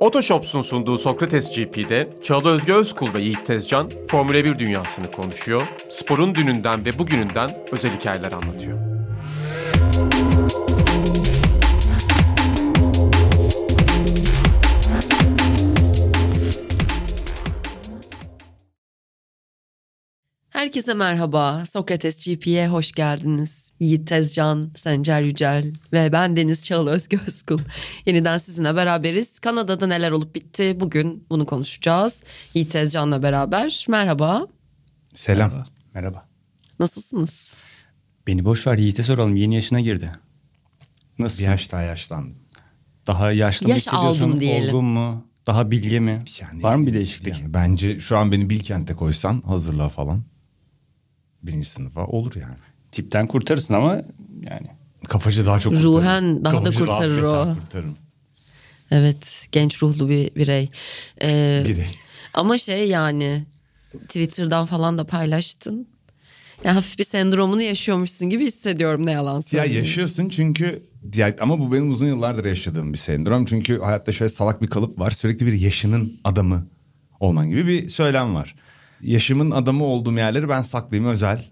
Otoshops'un sunduğu Sokrates GP'de Çağla Özge Özkul ve Yiğit Tezcan Formula 1 dünyasını konuşuyor, sporun dününden ve bugününden özel hikayeler anlatıyor. Herkese merhaba. Sokrates GP'ye hoş geldiniz. Yiğit Tezcan, Sencer Yücel ve ben Deniz Çağla Özgü Özkul. Yeniden sizinle beraberiz. Kanada'da neler olup bitti bugün bunu konuşacağız. Yiğit Tezcan'la beraber. Merhaba. Selam. Merhaba. Merhaba. Nasılsınız? Beni boş ver Yiğit'e soralım. Yeni yaşına girdi. Nasıl? Bir yaş daha yaşlandım. Daha yaşlı mı Yaş hissediyorsun? aldım diyelim. Olgun mu? Daha bilge mi? Yani Var mı bir değişiklik? Yani bence şu an beni Bilkent'e koysan hazırlığa falan. Birinci sınıfa olur yani. Tipten kurtarırsın ama yani. Kafacı daha çok Ruhen kurtarırım. daha da Kafacı kurtarır hakikaten o. kurtarırım. Evet, genç ruhlu bir birey. Ee, Biri. Ama şey yani Twitter'dan falan da paylaştın. Ya hafif bir sendromunu yaşıyormuşsun gibi hissediyorum ne yalan Ya söyleyeyim. yaşıyorsun çünkü ya, ama bu benim uzun yıllardır yaşadığım bir sendrom. Çünkü hayatta şöyle salak bir kalıp var. Sürekli bir yaşının adamı olman gibi bir söylem var. Yaşımın adamı olduğum yerleri ben saklayayım özel.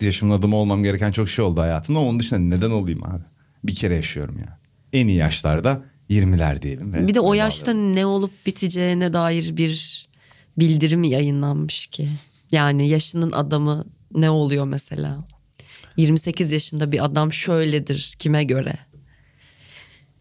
Yaşımın adamı olmam gereken çok şey oldu hayatımda. Onun dışında neden olayım abi? Bir kere yaşıyorum ya. En iyi yaşlarda 20'ler diyelim. ve Bir de o yaşta bağlıyorum. ne olup biteceğine dair bir bildirim yayınlanmış ki. Yani yaşının adamı ne oluyor mesela? 28 yaşında bir adam şöyledir kime göre?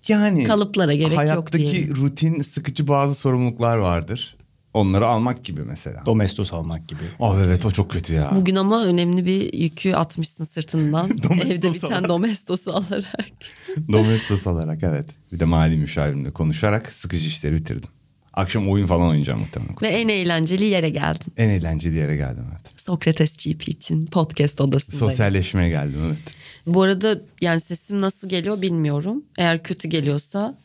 Yani Kalıplara gerek yok hayattaki diyelim. rutin sıkıcı bazı sorumluluklar vardır. Onları almak gibi mesela. Domestos almak gibi. Oh evet o çok kötü ya. Bugün ama önemli bir yükü atmışsın sırtından. Domestos Evde biten alarak. domestosu alarak. Domestos alarak evet. Bir de mali müşavirimle konuşarak sıkıcı işleri bitirdim. Akşam oyun falan oynayacağım muhtemelen. Ve en eğlenceli yere geldin. En eğlenceli yere geldim evet. Sokrates GP için podcast odasındayız. Sosyalleşmeye geldim evet. Bu arada yani sesim nasıl geliyor bilmiyorum. Eğer kötü geliyorsa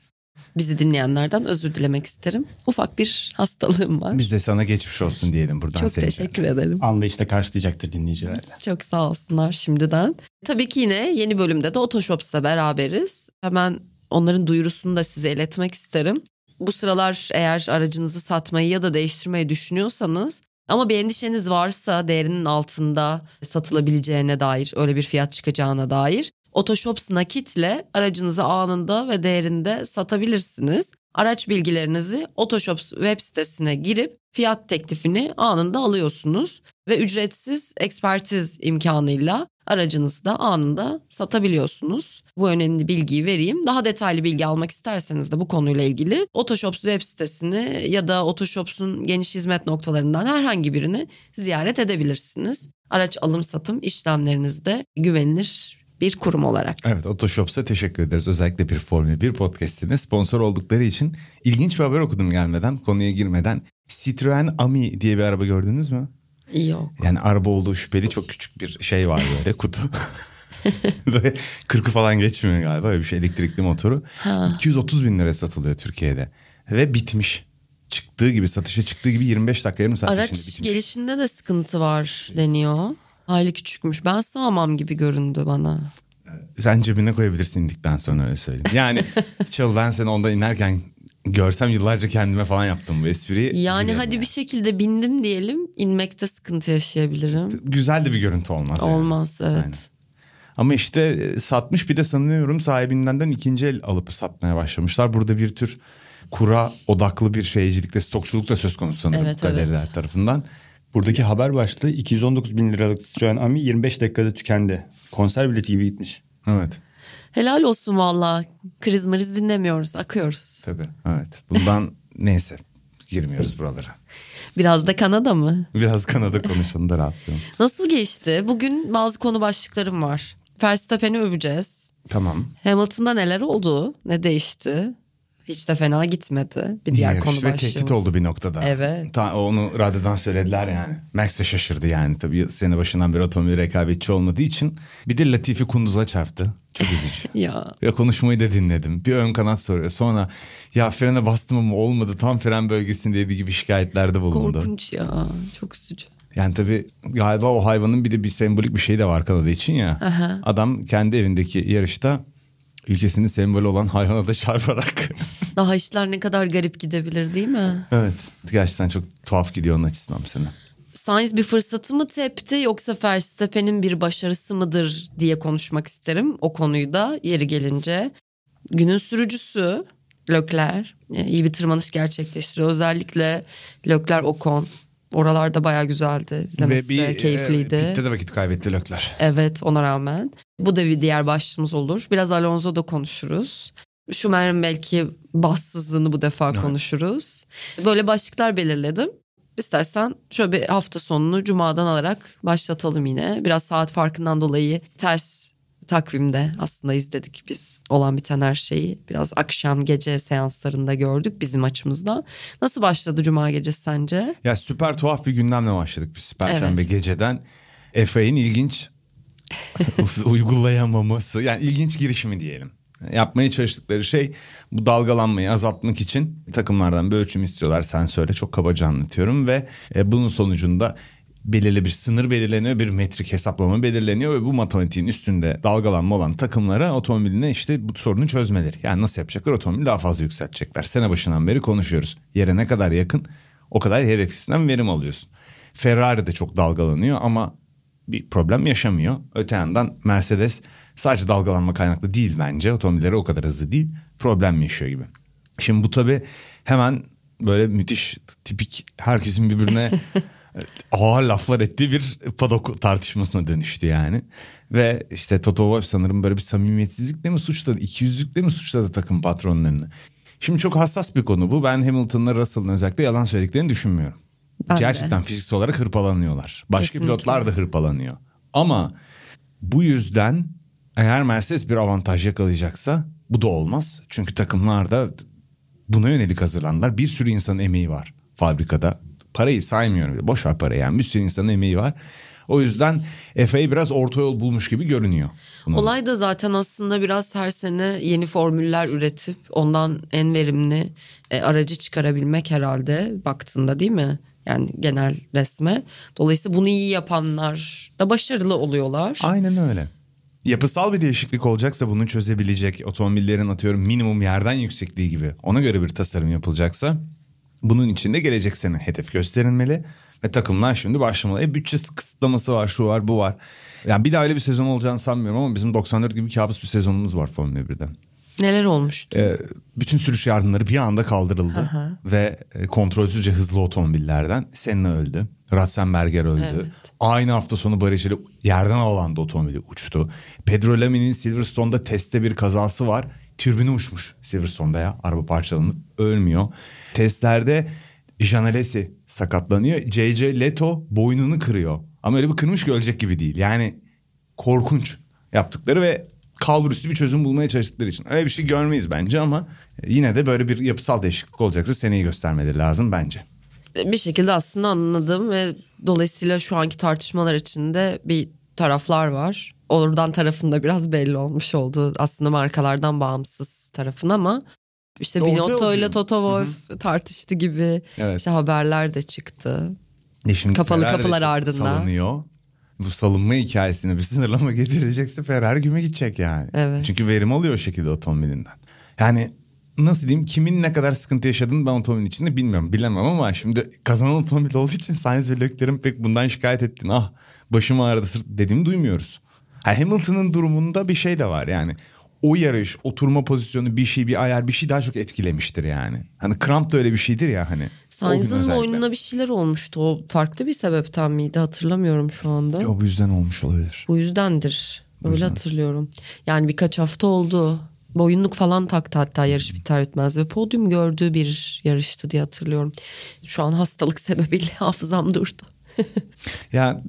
bizi dinleyenlerden özür dilemek isterim. Ufak bir hastalığım var. Biz de sana geçmiş olsun diyelim buradan. Çok seninle. teşekkür ederim. Anlayışla karşılayacaktır dinleyiciler. Çok sağ olsunlar şimdiden. Tabii ki yine yeni bölümde de Otoshops'la beraberiz. Hemen onların duyurusunu da size iletmek isterim. Bu sıralar eğer aracınızı satmayı ya da değiştirmeyi düşünüyorsanız ama bir endişeniz varsa değerinin altında satılabileceğine dair öyle bir fiyat çıkacağına dair Otoshops nakitle aracınızı anında ve değerinde satabilirsiniz. Araç bilgilerinizi Otoshops web sitesine girip fiyat teklifini anında alıyorsunuz ve ücretsiz ekspertiz imkanıyla aracınızı da anında satabiliyorsunuz. Bu önemli bilgiyi vereyim. Daha detaylı bilgi almak isterseniz de bu konuyla ilgili Otoshops web sitesini ya da Otoshops'un geniş hizmet noktalarından herhangi birini ziyaret edebilirsiniz. Araç alım satım işlemlerinizde güvenilir bir kurum olarak. Evet Otoshops'a teşekkür ederiz. Özellikle bir Formula 1 podcastine sponsor oldukları için. ilginç bir haber okudum gelmeden konuya girmeden. Citroen Ami diye bir araba gördünüz mü? Yok. Yani araba olduğu şüpheli çok küçük bir şey var böyle kutu. Böyle 40'ı falan geçmiyor galiba öyle bir şey elektrikli motoru. 230 bin liraya satılıyor Türkiye'de. Ve bitmiş. Çıktığı gibi satışa çıktığı gibi 25 dakika yarım saat içinde Araç bitmiş. gelişinde de sıkıntı var deniyor. Hayli küçükmüş. Ben sağmam gibi göründü bana. Sen cebine koyabilirsin indikten sonra öyle söyleyeyim. Yani Çal ben seni ondan inerken görsem yıllarca kendime falan yaptım bu espriyi. Yani hadi bir şekilde bindim diyelim. inmekte sıkıntı yaşayabilirim. Güzel de bir görüntü olmaz. yani. Olmaz evet. Aynen. Ama işte e, satmış bir de sanıyorum sahibinden de ikinci el alıp satmaya başlamışlar. Burada bir tür kura odaklı bir şeycilikle stokçuluk da söz konusu sanırım Evet, galeriler evet. tarafından. Buradaki haber başlığı 219 bin liralık Citroen Ami 25 dakikada tükendi. Konser bileti gibi gitmiş. Evet Helal olsun valla. Kriz mriz dinlemiyoruz. Akıyoruz. tabii evet. Bundan neyse girmiyoruz buralara. Biraz da Kanada mı? Biraz Kanada konuşalım da rahatlayalım. Nasıl geçti? Bugün bazı konu başlıklarım var. Verstappen'i öveceğiz. Tamam. Hamilton'da neler oldu? Ne değişti? Hiç de fena gitmedi. Bir diğer konu Yarış ve başlığımız. tehdit oldu bir noktada. Evet. Ta, onu radyodan söylediler yani. Max de şaşırdı yani. Tabii sene başından beri otomobil rekabetçi olmadığı için. Bir de Latifi Kunduz'a çarptı. Çok üzücü. Ya Ya konuşmayı da dinledim. Bir ön kanat soruyor. Sonra ya frene bastım ama olmadı. Tam fren bölgesindeydi gibi şikayetlerde bulundu. korkunç ya. Çok üzücü. Yani tabii galiba o hayvanın bir de bir sembolik bir şey de var Kanada için ya. Aha. Adam kendi evindeki yarışta ülkesinin sembolü olan hayvana da çarparak Daha işler ne kadar garip gidebilir değil mi? Evet. Gerçekten çok tuhaf gidiyor onun açısından bu sene. Sainz bir fırsatı mı tepti yoksa Verstappen'in bir başarısı mıdır diye konuşmak isterim o konuyu da yeri gelince. Günün sürücüsü Leclerc e, iyi bir tırmanış gerçekleştiriyor. Özellikle Leclerc Ocon oralarda bayağı güzeldi. İzlemesi de keyifliydi. E, bitti de vakit kaybetti Lökler. Evet ona rağmen. Bu da bir diğer başlığımız olur. Biraz Alonso'da konuşuruz. Schumacher'in belki bassızlığını bu defa Evet. konuşuruz. Böyle başlıklar belirledim. İstersen şöyle bir hafta sonunu cumadan alarak başlatalım yine. Biraz saat farkından dolayı ters takvimde aslında izledik biz olan biten her şeyi. Biraz akşam gece seanslarında gördük bizim açımızdan. Nasıl başladı cuma gecesi sence? Ya süper tuhaf bir gündemle başladık biz Perşembe Evet. geceden. FA'nin ilginç uygulayamaması yani ilginç girişimi diyelim. Yapmaya çalıştıkları şey bu dalgalanmayı azaltmak için takımlardan bir ölçüm istiyorlar. Sen söyle çok kabaca anlatıyorum ve e, bunun sonucunda belirli bir sınır belirleniyor, bir metrik hesaplama belirleniyor ve bu matematiğin üstünde dalgalanma olan takımlara otomobiline işte bu sorunu çözmeleri. Yani nasıl yapacaklar? Otomobili daha fazla yükseltecekler. Sene başından beri konuşuyoruz. Yere ne kadar yakın o kadar yer etkisinden verim alıyorsun. Ferrari de çok dalgalanıyor ama bir problem yaşamıyor. Öte yandan Mercedes sadece dalgalanma kaynaklı değil bence. Otomobilleri o kadar hızlı değil. Problem yaşıyor gibi. Şimdi bu tabii hemen böyle müthiş tipik herkesin birbirine ağır laflar ettiği bir padok tartışmasına dönüştü yani. Ve işte Toto Wolff sanırım böyle bir samimiyetsizlikle mi suçladı, ikiyüzlükle mi suçladı takım patronlarını? Şimdi çok hassas bir konu bu. Ben Hamilton'la Russell'ın özellikle yalan söylediklerini düşünmüyorum. Ben de. Gerçekten fiziksel olarak hırpalanıyorlar. Başka Kesinlikle. pilotlar da hırpalanıyor. Ama bu yüzden eğer Mercedes bir avantaj yakalayacaksa bu da olmaz. Çünkü takımlar da buna yönelik hazırlandılar. Bir sürü insanın emeği var fabrikada. Parayı saymıyorum. Boş ver parayı yani. Bir sürü insanın emeği var. O yüzden FA biraz orta yol bulmuş gibi görünüyor. Bunun. Olay da zaten aslında biraz her sene yeni formüller üretip ondan en verimli e, aracı çıkarabilmek herhalde baktığında değil mi? Yani genel resme. Dolayısıyla bunu iyi yapanlar da başarılı oluyorlar. Aynen öyle. Yapısal bir değişiklik olacaksa bunu çözebilecek otomobillerin atıyorum minimum yerden yüksekliği gibi ona göre bir tasarım yapılacaksa bunun için de gelecek sene hedef gösterilmeli ve takımlar şimdi başlamalı. E bütçe kısıtlaması var şu var bu var. Yani bir daha öyle bir sezon olacağını sanmıyorum ama bizim 94 gibi kabus bir sezonumuz var Formula 1'de. Neler olmuştu? Ee, bütün sürüş yardımları bir anda kaldırıldı ve e, kontrolsüzce hızlı otomobillerden Senna öldü. Ratzenberger öldü. Evet. Aynı hafta sonu Barrichello yerden alanda otomobili uçtu. Pedro Lami'nin Silverstone'da testte bir kazası var. Türbünü uçmuş Silverstone'da ya. Araba parçalanıp ölmüyor. Testlerde Janelesi sakatlanıyor. JJ Leto boynunu kırıyor. Ama öyle bir kırmış ki ölecek gibi değil. Yani korkunç yaptıkları ve kalburüstü bir çözüm bulmaya çalıştıkları için. Öyle bir şey görmeyiz bence ama yine de böyle bir yapısal değişiklik olacaksa seneyi göstermeleri lazım bence. bir şekilde aslında anladım ve dolayısıyla şu anki tartışmalar içinde bir taraflar var. Oradan tarafında biraz belli olmuş oldu aslında markalardan bağımsız tarafın ama işte Orta Binotto ile Toto Wolff tartıştı gibi Evet. işte haberler de çıktı. E şimdi Kapalı Ferrari kapılar ardında. Salınıyor. Bu salınma hikayesine bir sınırlama getirecekse Ferrari güme gidecek yani. Evet. Çünkü verim alıyor o şekilde otomobilinden. Yani nasıl diyeyim kimin ne kadar sıkıntı yaşadığını ben otomobilin içinde bilmiyorum. Bilemem ama şimdi kazanan otomobil olduğu için Sainz ve Leclerc'in pek bundan şikayet ettiğini ah başım ağrıdı sırt dediğimi duymuyoruz. Ha, Hamilton'ın durumunda bir şey de var yani. O yarış, oturma pozisyonu bir şey, bir ayar bir şey daha çok etkilemiştir yani. Hani kramp da öyle bir şeydir ya hani. Sainz'ın boynuna bir şeyler olmuştu. O farklı bir sebepten miydi hatırlamıyorum şu anda. O bu yüzden olmuş olabilir. Bu yüzdendir. Öyle yüzden. hatırlıyorum. Yani birkaç hafta oldu. Boyunluk falan taktı hatta yarış biter bitmez ve podyum gördüğü bir yarıştı diye hatırlıyorum. Şu an hastalık sebebiyle hafızam durdu. Ya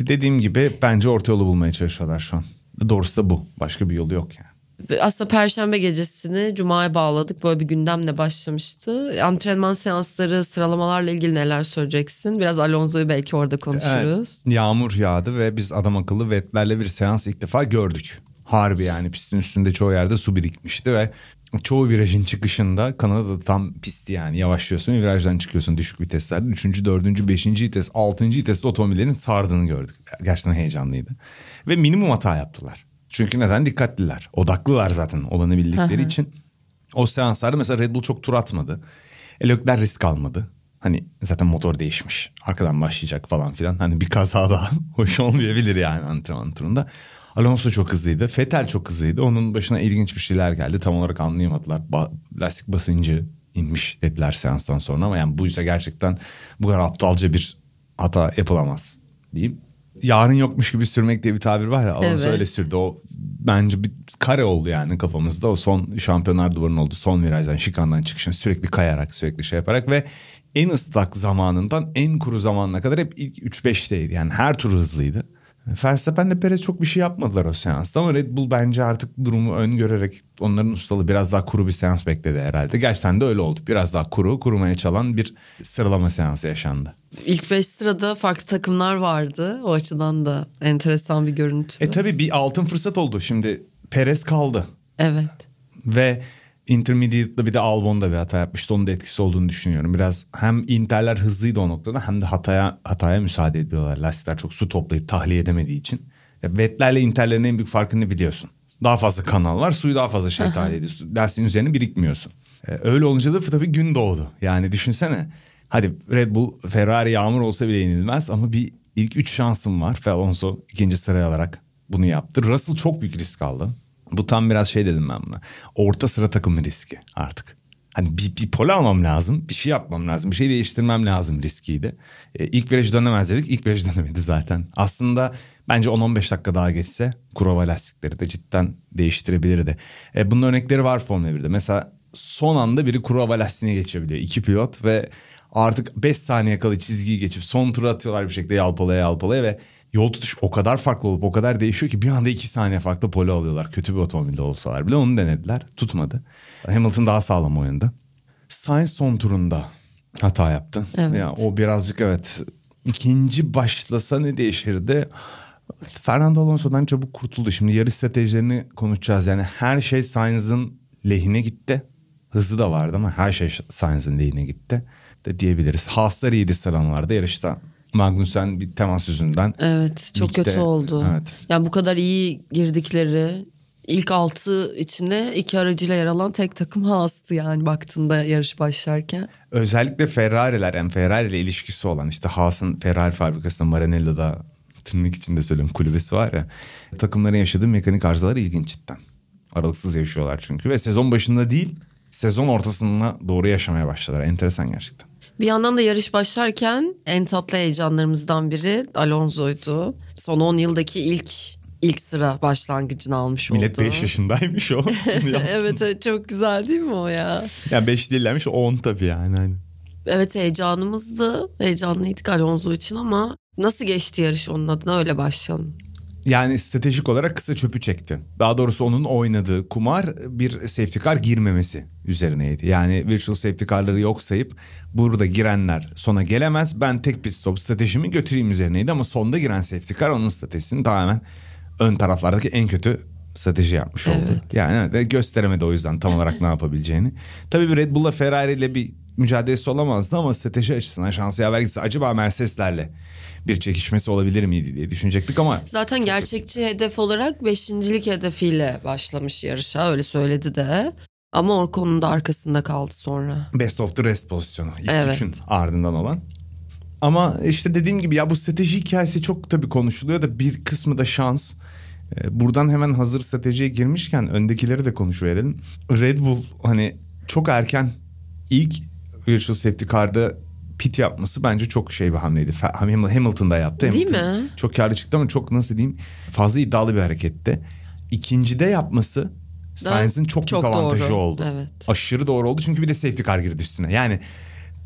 dediğim gibi bence orta yolu bulmaya çalışıyorlar şu an. Doğrusu da bu. Başka bir yolu yok yani. Aslında perşembe gecesini cumaya bağladık. Böyle bir gündemle başlamıştı. Antrenman seansları, sıralamalarla ilgili neler söyleyeceksin? Biraz Alonso'yu belki orada konuşuruz. Yağmur yağdı ve biz adam akıllı vetlerle bir seans ilk defa gördük. Harbi yani pistin üstünde çoğu yerde su birikmişti ve çoğu virajın çıkışında Kanada'da tam pisti yani yavaşlıyorsun virajdan çıkıyorsun düşük viteslerde. Üçüncü, dördüncü, beşinci vites, altıncı viteste otomobillerin sardığını gördük. Gerçekten heyecanlıydı. Ve minimum hata yaptılar. Çünkü neden? Dikkatliler. Odaklılar zaten olanı bildikleri için. O seanslarda mesela Red Bull çok tur atmadı. E, Leclerc risk almadı. Hani zaten motor değişmiş. Arkadan başlayacak falan filan. Hani bir kaza daha hoş olmayabilir yani antrenman turunda. Alonso çok hızlıydı. Vettel çok hızlıydı. Onun başına ilginç bir şeyler geldi. Tam olarak anlayamadılar. Ba- lastik basıncı inmiş dediler seanstan sonra ama yani bu ise gerçekten bu kadar aptalca bir hata yapılamaz diyeyim. Yarın yokmuş gibi sürmek diye bir tabir var ya Alonso Evet. öyle sürdü. O bence bir kare oldu yani kafamızda. O son şampiyonlar duvarının oldu. Son virajdan şikandan çıkışın sürekli kayarak sürekli şey yaparak ve en ıslak zamanından en kuru zamanına kadar hep ilk 3-5'teydi. Yani her tur hızlıydı. Verstappen de Perez çok bir şey yapmadılar o seansta ama Red Bull bence artık durumu öngörerek onların ustalı biraz daha kuru bir seans bekledi herhalde. Gerçekten de öyle oldu. Biraz daha kuru, kurumaya çalan bir sıralama seansı yaşandı. İlk 5 sırada farklı takımlar vardı. O açıdan da enteresan bir görüntü. E tabii bir altın fırsat oldu. Şimdi Perez kaldı evet. ve Intermediate'da bir de Albon'da bir hata yapmıştı. Onun da etkisi olduğunu düşünüyorum. Biraz hem Inter'ler hızlıydı o noktada hem de hataya hataya müsaade ediyorlar. Lastikler çok su toplayıp tahliye edemediği için. Ya Vettel'le Inter'lerin en büyük farkını biliyorsun. Daha fazla kanal var. Suyu daha fazla şey tahliye ediyorsun. Lastiğin üzerine birikmiyorsun. Ee, öyle olunca da tabii gün doğdu. Yani düşünsene. Hadi Red Bull Ferrari yağmur olsa bile yenilmez ama bir ilk üç şansım var. Ve Alonso ikinci sıraya alarak bunu yaptı. Russell çok büyük risk aldı. Bu tam biraz şey dedim ben buna. Orta sıra takımı riski artık. Hani bir, bir pole almam lazım. Bir şey yapmam lazım. Bir şey değiştirmem lazım riskiydi. E, ilk viraj dönemez dedik. İlk viraj dönemedi zaten. Aslında bence 10-15 dakika daha geçse Kurova lastikleri de cidden değiştirebilirdi. E, bunun örnekleri var Formula 1'de. Mesela son anda biri Kurova lastiğine geçebiliyor. İki pilot ve artık 5 saniye kala çizgiyi geçip son tura atıyorlar bir şekilde yalpalaya yalpalaya ve yol tutuş o kadar farklı olup o kadar değişiyor ki bir anda 2 saniye farklı pole alıyorlar. Kötü bir otomobilde olsalar bile onu denediler. Tutmadı. Hamilton daha sağlam oynadı. Sainz son turunda hata yaptı. Evet. Ya o birazcık evet ikinci başlasa ne değişirdi? Fernando Alonso'dan çabuk kurtuldu. Şimdi yarış stratejilerini konuşacağız. Yani her şey Sainz'ın lehine gitti. Hızı da vardı ama her şey Sainz'ın lehine gitti de diyebiliriz. Haaslar iyiydi sıralamalarda yarışta. Magnussen bir temas yüzünden. Evet çok Ligde, kötü oldu. evet. Yani bu kadar iyi girdikleri ilk altı içinde iki aracıyla yer alan tek takım Haas'tı yani baktığında yarış başlarken. Özellikle Ferrari'ler yani Ferrari ile ilişkisi olan işte Haas'ın Ferrari fabrikasında Maranello'da tırnak içinde söyleyeyim kulübesi var ya. Takımların yaşadığı mekanik arızalar ilginç cidden. Aralıksız yaşıyorlar çünkü ve sezon başında değil sezon ortasına doğru yaşamaya başladılar. Enteresan gerçekten. Bir yandan da yarış başlarken en tatlı heyecanlarımızdan biri Alonso'ydu. Son 10 yıldaki ilk ilk sıra başlangıcını almış Millet oldu. 5 yaşındaymış o. evet evet çok güzel değil mi o ya? Yani 5 değillermiş 10 tabii yani. Hani. Evet heyecanımızdı. Heyecanlıydık Alonso için ama nasıl geçti yarış onun adına öyle başlayalım. Yani stratejik olarak kısa çöpü çekti. Daha doğrusu onun oynadığı kumar bir safety car girmemesi üzerineydi. Yani virtual safety car'ları yok sayıp burada girenler sona gelemez. Ben tek pit stop stratejimi götüreyim üzerineydi ama sonda giren safety car onun stratejisini tamamen ön taraflardaki en kötü strateji yapmış oldu. Evet. Yani de gösteremedi o yüzden tam olarak ne yapabileceğini. Tabii bir Red Bull'la Ferrari ile bir mücadelesi olamazdı ama strateji açısından şansı yaver gitse acaba Mercedes'lerle bir çekişmesi olabilir miydi diye düşünecektik ama Zaten gerçekçi hedef olarak beşincilik hedefiyle başlamış yarışa öyle söyledi de. Ama Orcon'un da arkasında kaldı sonra. Best of the rest pozisyonu. İlk Evet. üçün ardından olan. Ama işte dediğim gibi ya bu strateji hikayesi çok tabii konuşuluyor da bir kısmı da şans. Ee, Buradan hemen hazır stratejiye girmişken öndekileri de konuşuverelim. Red Bull hani çok erken ilk virtual safety car'da pit yapması bence çok şey bir hamleydi. Hamilton'da yaptı. Değil Hamilton mi? Çok karlı çıktı ama çok nasıl diyeyim fazla iddialı bir hareketti. İkincide yapması Sainz'in çok, Çok büyük avantajı doğru. oldu. Evet. Aşırı doğru oldu çünkü bir de safety car girdi üstüne. Yani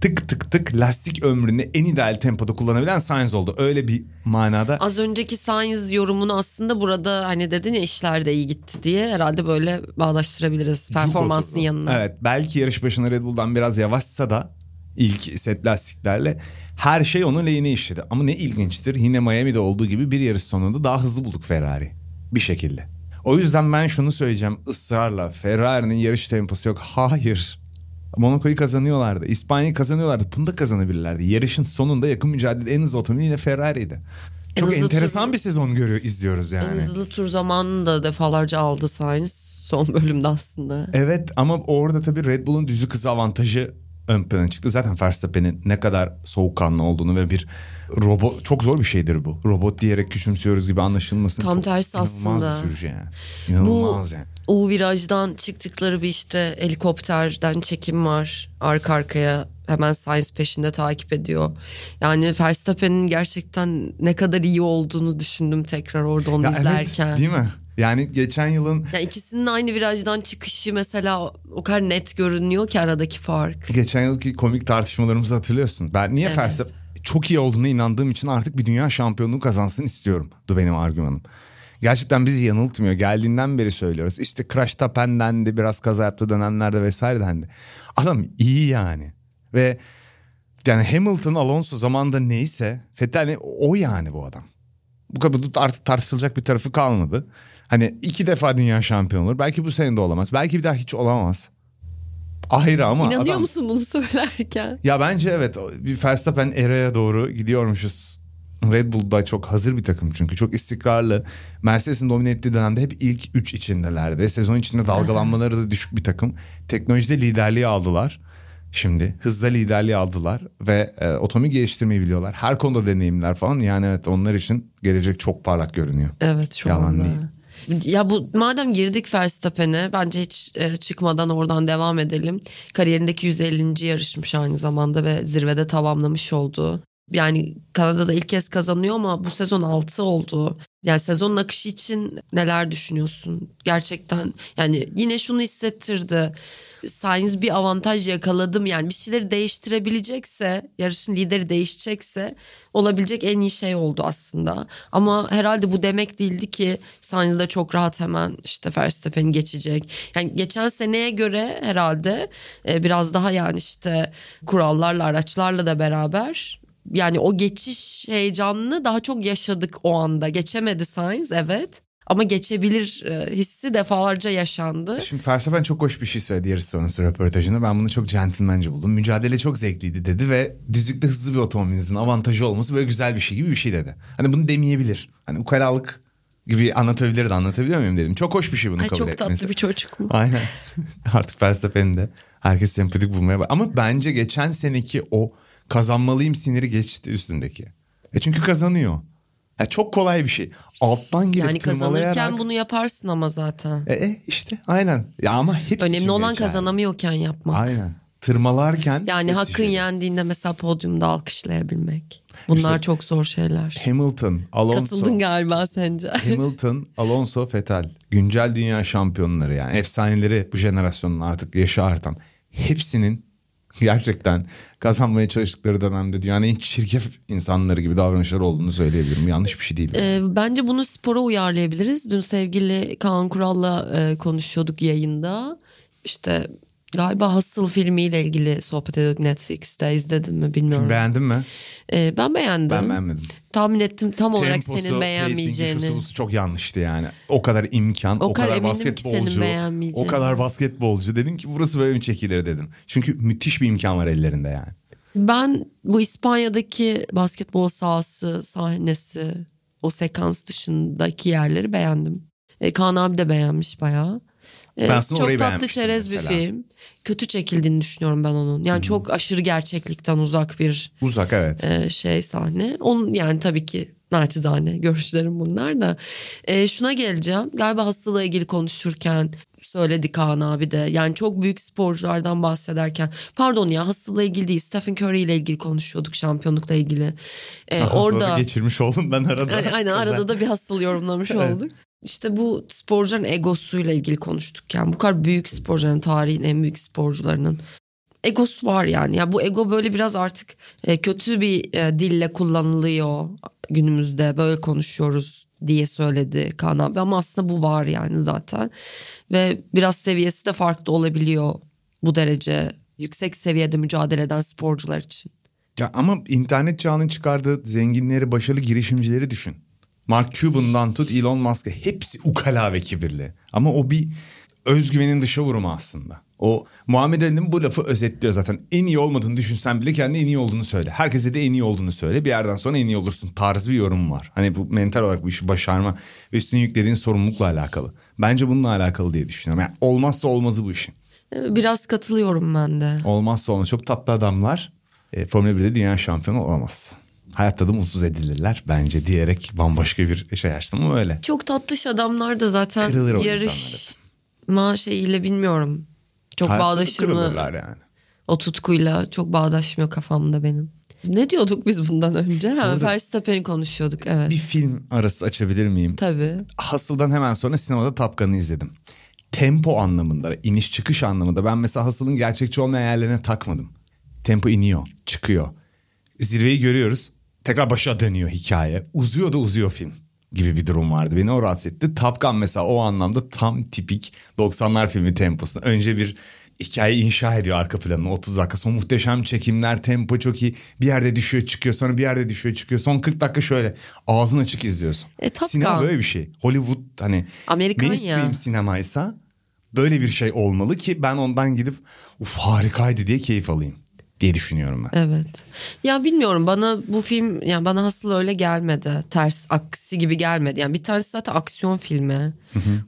tık tık tık lastik ömrünü en ideal tempoda kullanabilen Sainz oldu. Öyle bir manada Az önceki Sainz yorumunu aslında burada hani dedin ya işler de iyi gitti diye herhalde böyle bağdaştırabiliriz performansının yanına. Evet belki yarış başına Red Bull'dan biraz yavaşsa da ilk set lastiklerle her şey onun lehine işledi. Ama ne ilginçtir yine Miami'de olduğu gibi bir yarış sonunda daha hızlı bulduk Ferrari bir şekilde. O yüzden ben şunu söyleyeceğim ısrarla Ferrari'nin yarış temposu yok. Hayır. Monaco'yu kazanıyorlardı. İspanya'yı kazanıyorlardı. Bunu da kazanabilirlerdi. Yarışın sonunda yakın mücadelede en hızlı otomobil yine Ferrari'ydi. Çok hızlı enteresan tur- bir sezon görüyor izliyoruz yani. En hızlı tur zamanını da defalarca aldı Sainz. son bölümde aslında. Evet ama orada tabii Red Bull'un düzü kızı avantajı ön plana çıktı. Zaten Verstappen'in ne kadar soğukkanlı olduğunu ve bir robot çok zor bir şeydir bu. Robot diyerek küçümsüyoruz gibi anlaşılmasın. Tam çok tersi inanılmaz aslında. bir sürücü yani. İnanılmaz yani. U virajdan çıktıkları bir işte helikopterden çekim var. Arka arkaya hemen Sainz peşinde takip ediyor. Yani Verstappen'in gerçekten ne kadar iyi olduğunu düşündüm tekrar orada onu Ya izlerken. Evet, değil mi? Yani geçen yılın Ya ikisinin aynı virajdan çıkışı mesela o kadar net görünüyor ki aradaki fark. geçen yılki komik tartışmalarımızı hatırlıyorsun. Ben niye Evet. Verstappen çok iyi olduğuna inandığım için artık bir dünya şampiyonluğu kazansın istiyorum. Bu benim argümanım. Gerçekten bizi yanıltmıyor. Geldiğinden beri söylüyoruz. İşte Crash Tapen dendi, biraz kaza yaptığı dönemlerde vesaire dendi. Adam iyi yani. Ve yani Hamilton, Alonso zamanında neyse Vettel o yani bu adam. Bu kadar artık tartışılacak bir tarafı kalmadı. Hani iki defa dünya şampiyonu olur. Belki bu sene de olamaz. Belki bir daha hiç olamaz. Ayrı ama İnanıyor adam... musun bunu söylerken? Ya bence evet bir Verstappen eraya doğru gidiyormuşuz. Red Bull da çok hazır bir takım çünkü çok istikrarlı. Mercedes'in domine ettiği dönemde hep ilk 3 içindelerdi. Sezon içinde dalgalanmaları da düşük bir takım. Teknolojide liderliği aldılar. Şimdi hızda liderliği aldılar ve e, otomobil geliştirmeyi biliyorlar. Her konuda deneyimler falan. Yani evet onlar için gelecek çok parlak görünüyor. Evet şu Yalan anda. değil. Ya bu madem girdik Verstappen'e bence hiç e, çıkmadan oradan devam edelim. Kariyerindeki 150. yarışmış aynı zamanda ve zirvede tamamlamış oldu. Yani Kanada'da ilk kez kazanıyor ama bu sezon 6 oldu. Yani sezonun akışı için neler düşünüyorsun? Gerçekten yani yine şunu hissettirdi. Sainz bir avantaj yakaladım yani bir şeyleri değiştirebilecekse yarışın lideri değişecekse olabilecek en iyi şey oldu aslında. Ama herhalde bu demek değildi ki Sainz de çok rahat hemen işte Verstappen'i geçecek. Yani geçen seneye göre herhalde e, biraz daha yani işte kurallarla araçlarla da beraber yani o geçiş heyecanını daha çok yaşadık o anda. Geçemedi Sainz evet. Ama geçebilir e, hissi defalarca yaşandı. Şimdi Verstappen çok hoş bir şey söyledi yarış sonrası röportajında. Ben bunu çok centilmence buldum. Mücadele çok zevkliydi dedi ve düzlükte hızlı bir otomobilinizin avantajı olması böyle güzel bir şey gibi bir şey dedi. Hani bunu demeyebilir. Hani ukalalık gibi anlatabilirdi anlatabiliyor muyum dedim. Çok hoş bir şey bunu Ay kabul çok etmesi. tatlı bir çocuk mu? Aynen. Artık Verstappen'i de herkes sempatik bulmaya bak. Ama bence geçen seneki o kazanmalıyım siniri geçti üstündeki. E çünkü kazanıyor. Ya çok kolay bir şey. Alttan girip Yani tırmalayarak... kazanırken bunu yaparsın ama zaten. E, e, işte aynen. Ya ama hepsi Önemli olan geçerli. kazanamıyorken yapmak. Aynen. Tırmalarken... Yani hakkın şey. yendiğinde mesela podyumda alkışlayabilmek. Bunlar İşte- çok zor şeyler. Hamilton, Alonso... Katıldın galiba sence. Hamilton, Alonso, Vettel. Güncel dünya şampiyonları yani. Efsaneleri bu jenerasyonun artık yaşı artan. Hepsinin gerçekten kazanmaya çalıştıkları dönemde dünyanın en çirkef insanları gibi davranışları olduğunu söyleyebilirim. Yanlış bir şey değil. Ee, bence bunu spora uyarlayabiliriz. Dün sevgili Kaan Kural'la e, konuşuyorduk yayında. İşte galiba Hustle filmiyle ilgili sohbet ediyorduk Netflix'te. İzledin mi bilmiyorum. Beğendin mi? Ee, ben beğendim. Ben beğenmedim. Tahmin ettim tam olarak Temposu, senin beğenmeyeceğini. busu çok yanlıştı yani. O kadar imkan, o, O kadar kadar basketbolcu, o kadar basketbolcu. Dedim ki burası böyle mi çekilir dedim. Çünkü müthiş bir imkan var ellerinde yani. Ben bu İspanya'daki basketbol sahası, sahnesi, o sekans dışındaki yerleri beğendim. E, Kaan abi de beğenmiş bayağı. E, Ben çok tatlı çerez bir mesela. film. Kötü çekildiğini düşünüyorum ben onun. Yani çok aşırı gerçeklikten uzak bir Uzak evet. e, şey sahne. Onun yani tabii ki naçizane görüşlerim bunlar da. E, şuna geleceğim. Galiba hastalığa ilgili konuşurken söyledi Kaan abi de. Yani çok büyük sporculardan bahsederken. Pardon ya hastalığa ilgili değil. Stephen Curry ile ilgili konuşuyorduk şampiyonlukla ilgili. E, orada geçirmiş oldum ben arada. Aynen, arada da bir hastalığı yorumlamış olduk. İşte bu sporcuların egosuyla ilgili konuştuk. Yani bu kadar büyük sporcuların tarihin en büyük sporcularının egosu var yani. Ya bu ego böyle biraz artık e, kötü bir e, dille kullanılıyor günümüzde. Böyle konuşuyoruz diye söyledi Kaan abi ama aslında bu var yani zaten. Ve biraz seviyesi de farklı olabiliyor bu derece yüksek seviyede mücadele eden sporcular için. Ya ama internet çağının çıkardığı zenginleri, başarılı girişimcileri düşün. Mark Cuban'dan tut Elon Musk'a hepsi ukala ve kibirli. Ama o bir özgüvenin dışa vurumu aslında. O Muhammed Ali'nin bu lafı özetliyor zaten. En iyi olmadığını düşünsen bile kendi en iyi olduğunu söyle. Herkese de en iyi olduğunu söyle. Bir yerden sonra en iyi olursun tarzı bir yorum var. Hani bu mental olarak bu işi başarma ve üstüne yüklediğin sorumlulukla alakalı. Bence bununla alakalı diye düşünüyorum. Yani olmazsa olmazı bu işin. Biraz katılıyorum ben de. Olmazsa olmaz. Çok tatlı adamlar e, Formula 1'de dünya şampiyonu olamaz. Hayatta da mutsuz edilirler bence diyerek bambaşka bir şey açtım ama öyle. Çok tatlış adamlar da zaten Kırılır o yarışma şeyiyle bilmiyorum. Çok Hayatta da bağdaşır mı? yani. O tutkuyla çok bağdaşmıyor kafamda benim. Ne diyorduk biz bundan önce? Ha, Verstappen'i konuşuyorduk evet. Bir film arası açabilir miyim? Tabii. Hasıl'dan hemen sonra sinemada Top Gun'ı izledim. Tempo anlamında, iniş çıkış anlamında ben mesela Hasıl'ın gerçekçi olmayan yerlerine takmadım. Tempo iniyor, çıkıyor. Zirveyi görüyoruz. Tekrar başa dönüyor hikaye. Uzuyor da uzuyor film gibi bir durum vardı. Beni o rahatsız etti. Top Gun mesela o anlamda tam tipik 90'lar filmi temposu. Önce bir hikaye inşa ediyor arka planını 30 dakika. Sonra muhteşem çekimler, tempo çok iyi. Bir yerde düşüyor çıkıyor sonra bir yerde düşüyor çıkıyor. Son 40 dakika şöyle ağzın açık izliyorsun. E, Top Sinema Gun. böyle bir şey. Hollywood hani Amerikan mainstream ya. sinemaysa böyle bir şey olmalı ki ben ondan gidip uf harikaydı diye keyif alayım diye düşünüyorum ben. Evet. Ya bilmiyorum bana bu film yani bana asıl öyle gelmedi. Ters aksi gibi gelmedi. Yani bir tanesi zaten aksiyon filmi.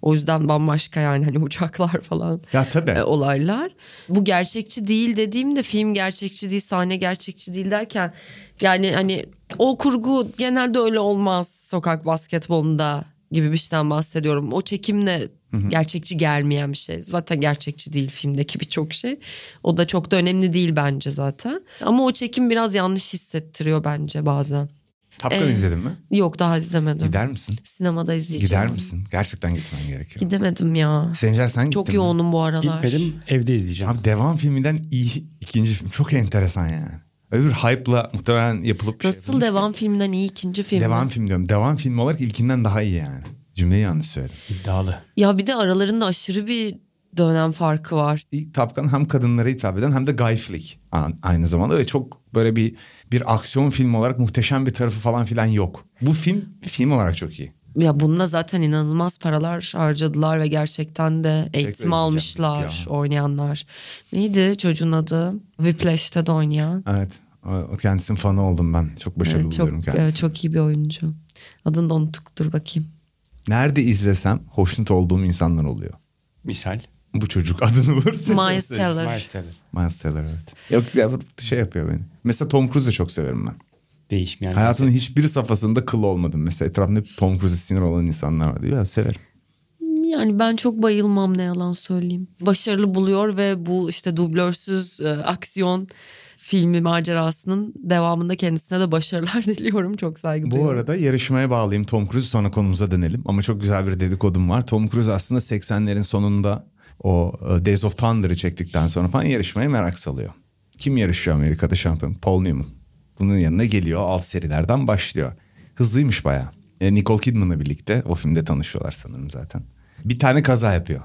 O yüzden bambaşka yani hani uçaklar falan. Ya tabii. e, olaylar. Bu gerçekçi değil dediğimde film gerçekçi değil, sahne gerçekçi değil derken yani hani o kurgu genelde öyle olmaz sokak basketbolunda gibi bir şeyden bahsediyorum. O çekimle gerçekçi gelmeyen bir şey. Zaten gerçekçi değil filmdeki birçok şey. O da çok da önemli değil bence zaten. Ama o çekim biraz yanlış hissettiriyor bence bazen. Top Gun e, izledin mi? Yok daha izlemedim. Gider misin? Sinemada izleyeceğim. Gider misin? Gerçekten gitmen gerekiyor. Gidemedim ya. Sencer sen Çok gittin mi? yoğunum bu aralar. Gitmedim evde izleyeceğim. Abi devam filminden iyi ikinci film. Çok enteresan yani. Bir hype'la muhtemelen yapılıp bir şey Nasıl devam filminden iyi ikinci ki- film? mi? Devam film diyorum. Devam film olarak ilkinden daha iyi yani. Cümleyi yanlış söyledim. İddialı. Ya bir de aralarında aşırı bir dönem farkı var. İlk Top Gun hem kadınlara hitap eden hem de Guy Flick a- aynı zamanda ve çok böyle bir bir aksiyon film olarak muhteşem bir tarafı falan filan yok. Bu film film olarak çok iyi. Ya bununla zaten inanılmaz paralar harcadılar ve gerçekten de eğitim almışlar ya. oynayanlar. Neydi çocuğun adı? Whiplash'te de oynayan. Evet. Kendisinin fanı oldum ben. Çok başarılı Evet, buluyorum çok kendisini. evet, çok iyi bir oyuncu. Adını da unuttuk dur bakayım. Nerede izlesem hoşnut olduğum insanlar oluyor. Misal. Bu çocuk adını vursa. Miles Teller. Miles Teller. Miles Teller evet. Yok ya bu şey yapıyor beni. Mesela Tom Cruise'u çok severim ben. Değişmeyen. Hayatımın hiçbir safhasında kıl olmadım. Mesela etrafımda hep Tom Cruise'e sinir olan insanlar var diyor ya severim. Yani ben çok bayılmam ne yalan söyleyeyim. Başarılı buluyor ve bu işte dublörsüz e, aksiyon filmi macerasının devamında kendisine de başarılar diliyorum. Çok saygı Bu duyuyorum. arada yarışmaya bağlayayım Tom Cruise sonra konumuza dönelim. Ama çok güzel bir dedikodum var. Tom Cruise aslında 80'lerin sonunda o e, Days of Thunder'ı çektikten sonra falan yarışmaya merak salıyor. Kim yarışıyor Amerika'da şampiyon? Paul Newman. Bunun yanına geliyor alt serilerden başlıyor. Hızlıymış bayağı. E, Nicole Kidman'la birlikte o filmde tanışıyorlar sanırım zaten. Bir tane kaza yapıyor.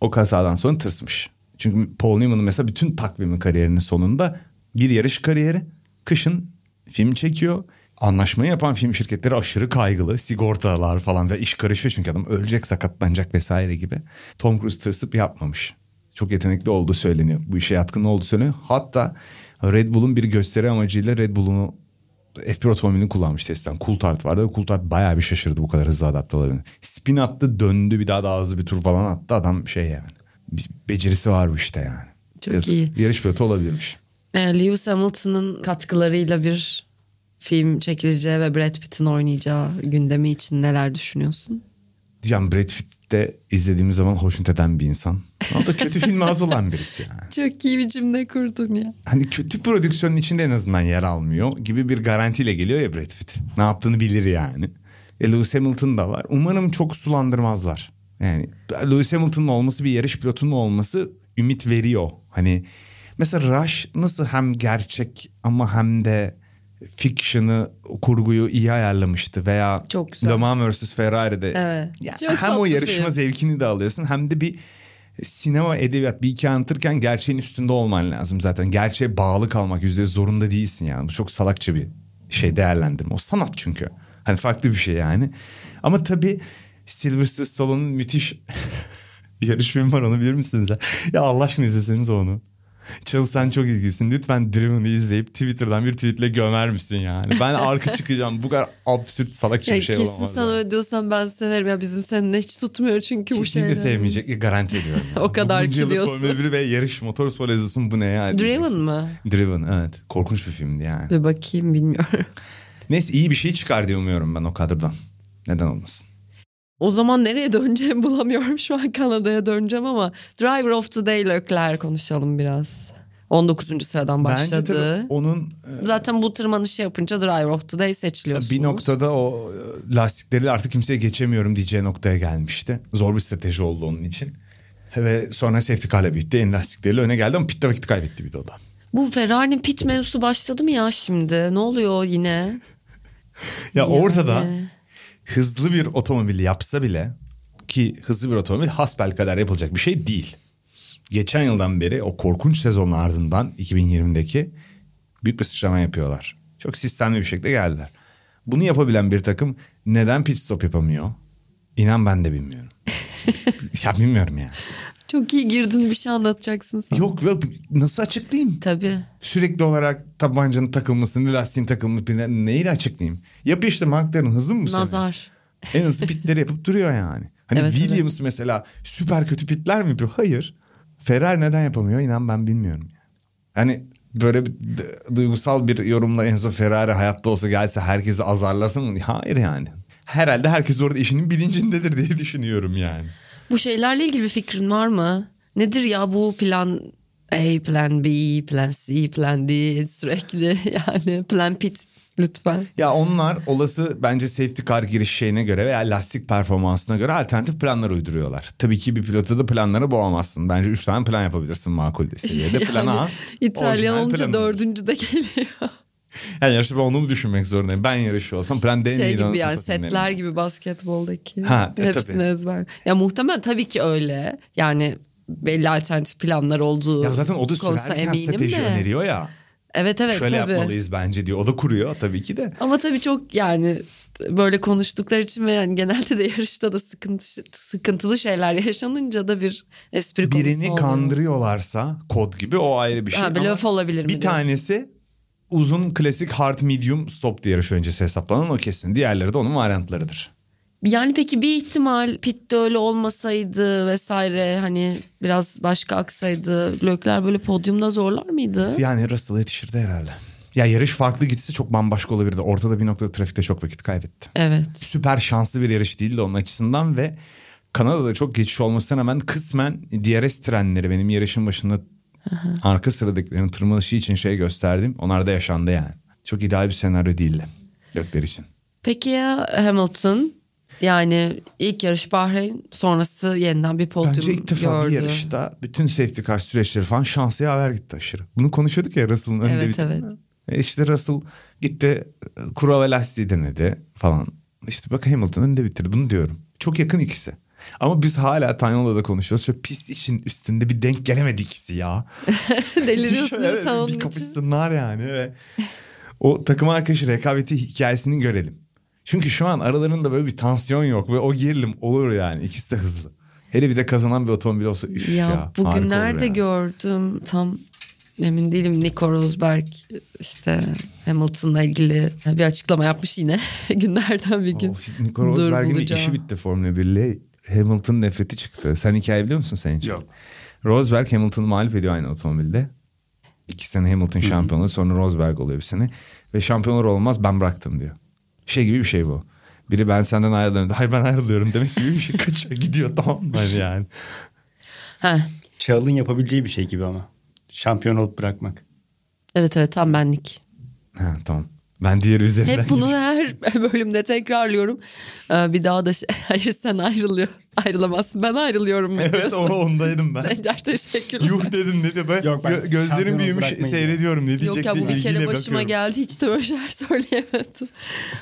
O kazadan sonra tırsmış. Çünkü Paul Newman'ın mesela bütün takvimi kariyerinin sonunda bir yarış kariyeri. Kışın film çekiyor. Anlaşmayı yapan film şirketleri aşırı kaygılı. Sigortalar falan ve iş karışıyor çünkü adam ölecek, sakatlanacak vesaire gibi. Tom Cruise tırsıp yapmamış. Çok yetenekli olduğu söyleniyor. Bu işe yatkın olduğu söyleniyor. Hatta Red Bull'un bir gösteri amacıyla Red Bull'unu F1 otomobilini kullanmış testten. Coulthard vardı ve Coulthard bayağı bir şaşırdı bu kadar hızlı adapte olabildiğini. Spin attı döndü bir daha daha hızlı bir tur falan attı. Adam şey yani. Bir becerisi var bu işte yani. Çok Yazık. iyi. Yarış pilotu olabilirmiş. E, Lewis Hamilton'ın katkılarıyla bir film çekileceği ve Brad Pitt'in oynayacağı gündemi için neler düşünüyorsun? Diyeceğim Brad Pitt'te izlediğimiz zaman hoşnut eden bir insan. O da kötü filme az olan birisi yani. Çok iyi bir cümle kurdun ya. Hani kötü prodüksiyonun içinde en azından yer almıyor gibi bir garantiyle geliyor ya Brad Pitt. Ne yaptığını bilir yani. E, Lewis Hamilton da var. Umarım çok sulandırmazlar. Yani Lewis Hamilton'ın olması bir yarış pilotunun olması ümit veriyor. Hani mesela Rush nasıl hem gerçek ama hem de fiction'ı, kurguyu iyi ayarlamıştı veya Çok güzel. Le Mans vs Ferrari'de. Evet. Ya Çok hem o yarışma film. zevkini de alıyorsun hem de bir sinema edebiyat bir iki anlatırken gerçeğin üstünde olman lazım zaten. Gerçeğe bağlı kalmak yüzde yüz zorunda değilsin yani. Bu çok salakça bir şey değerlendirme. O sanat çünkü. Hani farklı bir şey yani. Ama tabii Sylvester Stallone'un müthiş yarış film var onu bilir misiniz? Ya, ya Allah aşkına izleseniz onu. Çıl sen çok ilgilisin. Lütfen Driven'ı izleyip Twitter'dan bir tweetle gömer misin yani? Ben arka çıkacağım. Bu kadar absürt salakça bir şey kesin olamaz. sana yani. öyle diyorsan ben severim. Ya bizim seninle hiç tutmuyor çünkü bu Kesinlikle şeyler. sevmeyecek. Garanti ediyorum. yani. O kadar Bunca ki diyorsun. Formula 1 ve yarış motorspor yazıyorsun bu ne ya? Driven mı? Driven evet. Korkunç bir filmdi yani. Bir bakayım bilmiyorum. Neyse iyi bir şey çıkar diye umuyorum ben o kadrodan. Neden olmasın? O zaman nereye döneceğimi bulamıyorum. Şu an Kanada'ya döneceğim ama Driver of the Day Leclerc konuşalım biraz. 19. sıradan Bence başladı. tabii onun e, Zaten bu tırmanışı yapınca Driver of the Day seçiliyorsunuz. bir noktada o e, lastikleri artık kimseye geçemiyorum diyeceği noktaya gelmişti. Zor bir strateji oldu onun için. Ve sonra safety car'la bitti. Yeni lastikleriyle öne geldi ama pitte vakit kaybetti bir de o da. Bu Ferrari'nin pit mevzusu başladı mı ya şimdi? Ne oluyor yine? Ya Yani. ortada hızlı bir otomobil yapsa bile ki hızlı bir otomobil hasbel kadar yapılacak bir şey değil. Geçen yıldan beri o korkunç sezonun ardından 2020'deki büyük bir sıçrama yapıyorlar. Çok sistemli bir şekilde geldiler. Bunu yapabilen bir takım neden pit stop yapamıyor? İnan ben de bilmiyorum. ya bilmiyorum yani. Çok iyi girdin bir şey anlatacaksın sen. Yok yok nasıl açıklayayım? Tabii. Sürekli olarak tabancanın takılmasını, lastiğin takılmasını neyle açıklayayım? Yap işte McLaren hızlı mı bu sene? Nazar. En hızlı pitleri yapıp duruyor yani. Hani Evet, Williams mesela süper kötü pitler mi yapıyor? Hayır. Ferrari neden yapamıyor? İnan ben bilmiyorum. Yani böyle bir duygusal bir yorumla Enzo Ferrari hayatta olsa gelse herkesi azarlasın mı? Hayır yani. Herhalde herkes orada işinin bilincindedir diye düşünüyorum yani. Bu şeylerle ilgili bir fikrin var mı? Nedir ya bu plan A, plan B, plan C, plan D sürekli yani plan pit lütfen. Ya onlar olası bence safety car giriş şeyine göre veya lastik performansına göre alternatif planlar uyduruyorlar. Tabii ki bir pilotu da planları boğamazsın. Bence üç tane plan yapabilirsin makul seviyede. Plan A. Yani İtalyan orijinal olunca dördüncü de geliyor. Yani yarışta ben onu mu düşünmek zorundayım? Ben yarışıyor olsam plan D şey gibi yani setler derim. gibi basketboldaki. Ha, e, Hepsini tabii. ezber. Ya muhtemelen tabii ki öyle. Yani belli alternatif planlar olduğu Ya zaten o da sürerken strateji de. öneriyor ya. Evet evet Şöyle tabii. yapmalıyız bence diyor. O da kuruyor tabii ki de. Ama tabii çok yani böyle konuştukları için ve yani genelde de yarışta da sıkıntı, sıkıntılı şeyler yaşanınca da bir espri konusu Birini kandırıyorlarsa kod gibi o ayrı bir şey. Ha, blöf olabilir mi Bir diyorsun? tanesi uzun klasik hard medium stop diye yarış öncesi hesaplanan o kesin. Diğerleri de onun varyantlarıdır. Yani peki bir ihtimal pitte öyle olmasaydı vesaire hani biraz başka aksaydı Lökler böyle podyumda zorlar mıydı? Yani Russell yetişirdi herhalde. Ya yarış farklı gitse çok bambaşka olabilirdi. Ortada bir noktada trafikte çok vakit kaybetti. Evet. Süper şanslı bir yarış değildi onun açısından ve Kanada'da çok geçiş olmasına rağmen kısmen DRS trenleri benim yarışın başında arka sıradakilerin tırmanışı için şey gösterdim. Onlar da yaşandı yani. Çok ideal bir senaryo değildi. Gökler için. Peki ya Hamilton? Yani ilk yarış Bahreyn sonrası yeniden bir podyum Bence ilk defa gördü. bir yarışta bütün safety car süreçleri falan şansı yaver gitti aşırı. Bunu konuşuyorduk ya Russell'ın önünde Evet, bitti. evet. E işte Russell gitti kura ve lastiği denedi falan. İşte bak Hamilton önünde bitirdi bunu diyorum. Çok yakın ikisi. Ama biz hala Tanyola'da da konuşuyoruz. Şöyle pist işin üstünde bir denk gelemedi ikisi ya. Deliriyorsun Şöyle değil mi sen onun bir için? kapışsınlar yani. Ve o takım arkadaşı rekabeti hikayesini görelim. Çünkü şu an aralarında böyle bir tansiyon yok ve o gerilim olur yani. İkisi de hızlı. Hele bir de kazanan bir otomobil olsa üf ya. Ya, bugünlerde yani. gördüm tam emin değilim Nico Rosberg işte Hamilton'la ilgili bir açıklama yapmış yine günlerden bir gün. Oh, Nico Rosberg'in işi bitti Formula 1'le. Hamilton nefreti çıktı. Sen hikaye biliyor musun sen hiç? Yok. Rosberg Hamilton'ı mağlup ediyor aynı otomobilde. İki sene Hamilton şampiyonu sonra Rosberg oluyor bir sene. Ve şampiyonlar olmaz ben bıraktım diyor. Şey gibi bir şey bu. Biri ben senden ayrılıyorum. Hayır ben ayrılıyorum demek gibi bir şey kaçıyor gidiyor tamam mı Hani yani. Heh, Çağıl'ın yapabileceği bir şey gibi ama. Şampiyon olup bırakmak. evet evet tam benlik. Ha, tamam. Ben diğeri üzerinden Hep bunu her bölümde tekrarlıyorum. Ee, bir daha da şey, hayır sen ayrılıyor. Ayrılamazsın ben ayrılıyorum. Evet o ondaydım ben. Sencer teşekkürler. Yuh dedim ne diyor ben, Yok, ben gö- gözlerim büyümüş seyrediyorum ne diyecek Yok ya bu bir kere başıma bakıyorum. geldi hiç de böyle şeyler söyleyemedim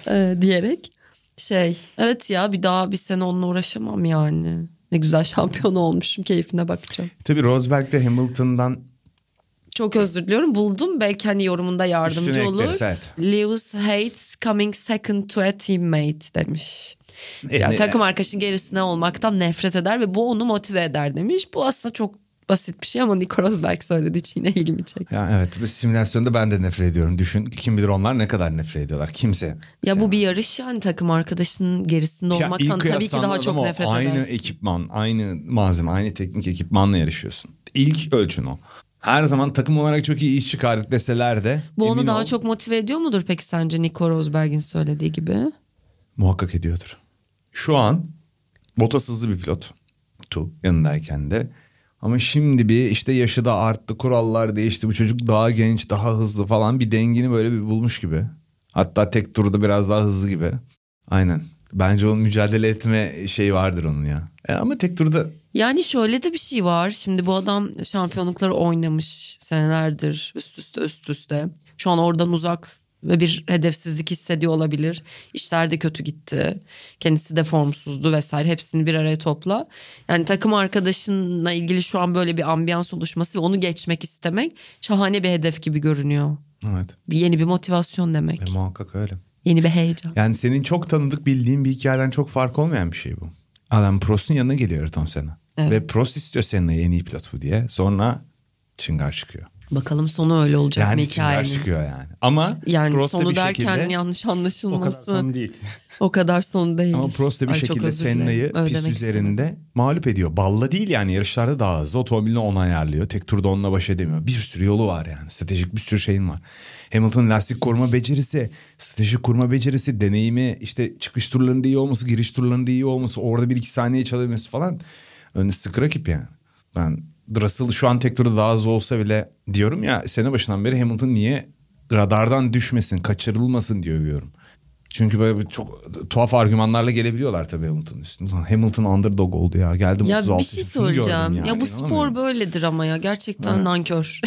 Ee, diyerek. Şey evet ya bir daha bir sene onunla uğraşamam yani. Ne güzel şampiyon olmuşum keyfine bakacağım. Tabii Rosberg de Hamilton'dan Çok özür diliyorum. Buldum. Belki hani yorumunda yardımcı Üstüne olur. ekleriz, evet. Lewis hates coming second to a teammate demiş. E, Yani ne- takım arkadaşın gerisine olmaktan nefret eder ve bu onu motive eder demiş. Bu aslında çok basit bir şey ama Nico Rosberg söylediği için yine ilgimi çekti. Ya evet bu simülasyonda ben de nefret ediyorum. Düşün kim bilir onlar ne kadar nefret ediyorlar. Kimse. Ya bu bir yarış yani takım arkadaşının gerisinde Ya olmaktan tabii ki daha çok ama nefret aynı edersin. ekipman, aynı malzeme, aynı teknik ekipmanla yarışıyorsun. İlk ölçün o. Her zaman takım olarak çok iyi iş çıkardık deseler de. Bu onu daha ol, çok motive ediyor mudur peki sence Nico Rosberg'in söylediği gibi? Muhakkak ediyordur. Şu an Bottas hızlı bir pilot. Tu yanındayken de. Ama şimdi bir işte yaşı da arttı, kurallar değişti. Bu çocuk daha genç, daha hızlı falan bir dengini böyle bir bulmuş gibi. Hatta tek turda biraz daha hızlı gibi. Aynen. Bence onun mücadele etme şeyi vardır onun ya. E ama tek turda Yani şöyle de bir şey var. Şimdi bu adam şampiyonlukları oynamış senelerdir üst üste üst üste. Şu an oradan uzak ve bir hedefsizlik hissediyor olabilir. İşler de kötü gitti. Kendisi de formsuzdu vesaire. Hepsini bir araya topla. Yani takım arkadaşınla ilgili şu an böyle bir ambiyans oluşması ve onu geçmek istemek şahane bir hedef gibi görünüyor. evet Bir yeni bir motivasyon demek. e, muhakkak öyle. Yeni bir heyecan. Yani senin çok tanıdık bildiğin bir hikayeden çok fark olmayan bir şey bu. Adam Prost'un yanına geliyor Ayrton Senna. Evet. Ve Prost istiyor Senna'yı en iyi diye. Sonra çıngar çıkıyor. Bakalım sonu öyle olacak mı Yani çıngar hikayenin? çıkıyor yani. Ama Yani Prost sonu bir derken şekilde, yanlış O kadar anlaşılması. son değil. O kadar son değil. ama Prost bir Ay, şekilde. Senna'yı pist üzerinde istemedim. mağlup ediyor. Balla değil yani yarışlarda daha hızlı. Otomobilini ona ayarlıyor. Tek turda onunla baş edemiyor. Bir sürü yolu var yani. Stratejik bir sürü şeyin var. Hamilton lastik koruma becerisi, stratejik kurma becerisi, deneyimi, işte çıkış turlarında iyi olması, giriş turlarında iyi olması, orada bir iki saniye çalabilmesi falan. Önü sıkı rakip yani. Ben Russell şu an tek turda daha hızlı olsa bile diyorum ya sene başından beri Hamilton niye radardan düşmesin, kaçırılmasın diyor diyorum. Çünkü böyle çok tuhaf argümanlarla gelebiliyorlar tabii Hamilton'ın üstüne. Hamilton underdog oldu ya. Geldim Ya 36 bir şey söyleyeceğim. yani. ya bu spor böyledir ama ya gerçekten Evet. nankör.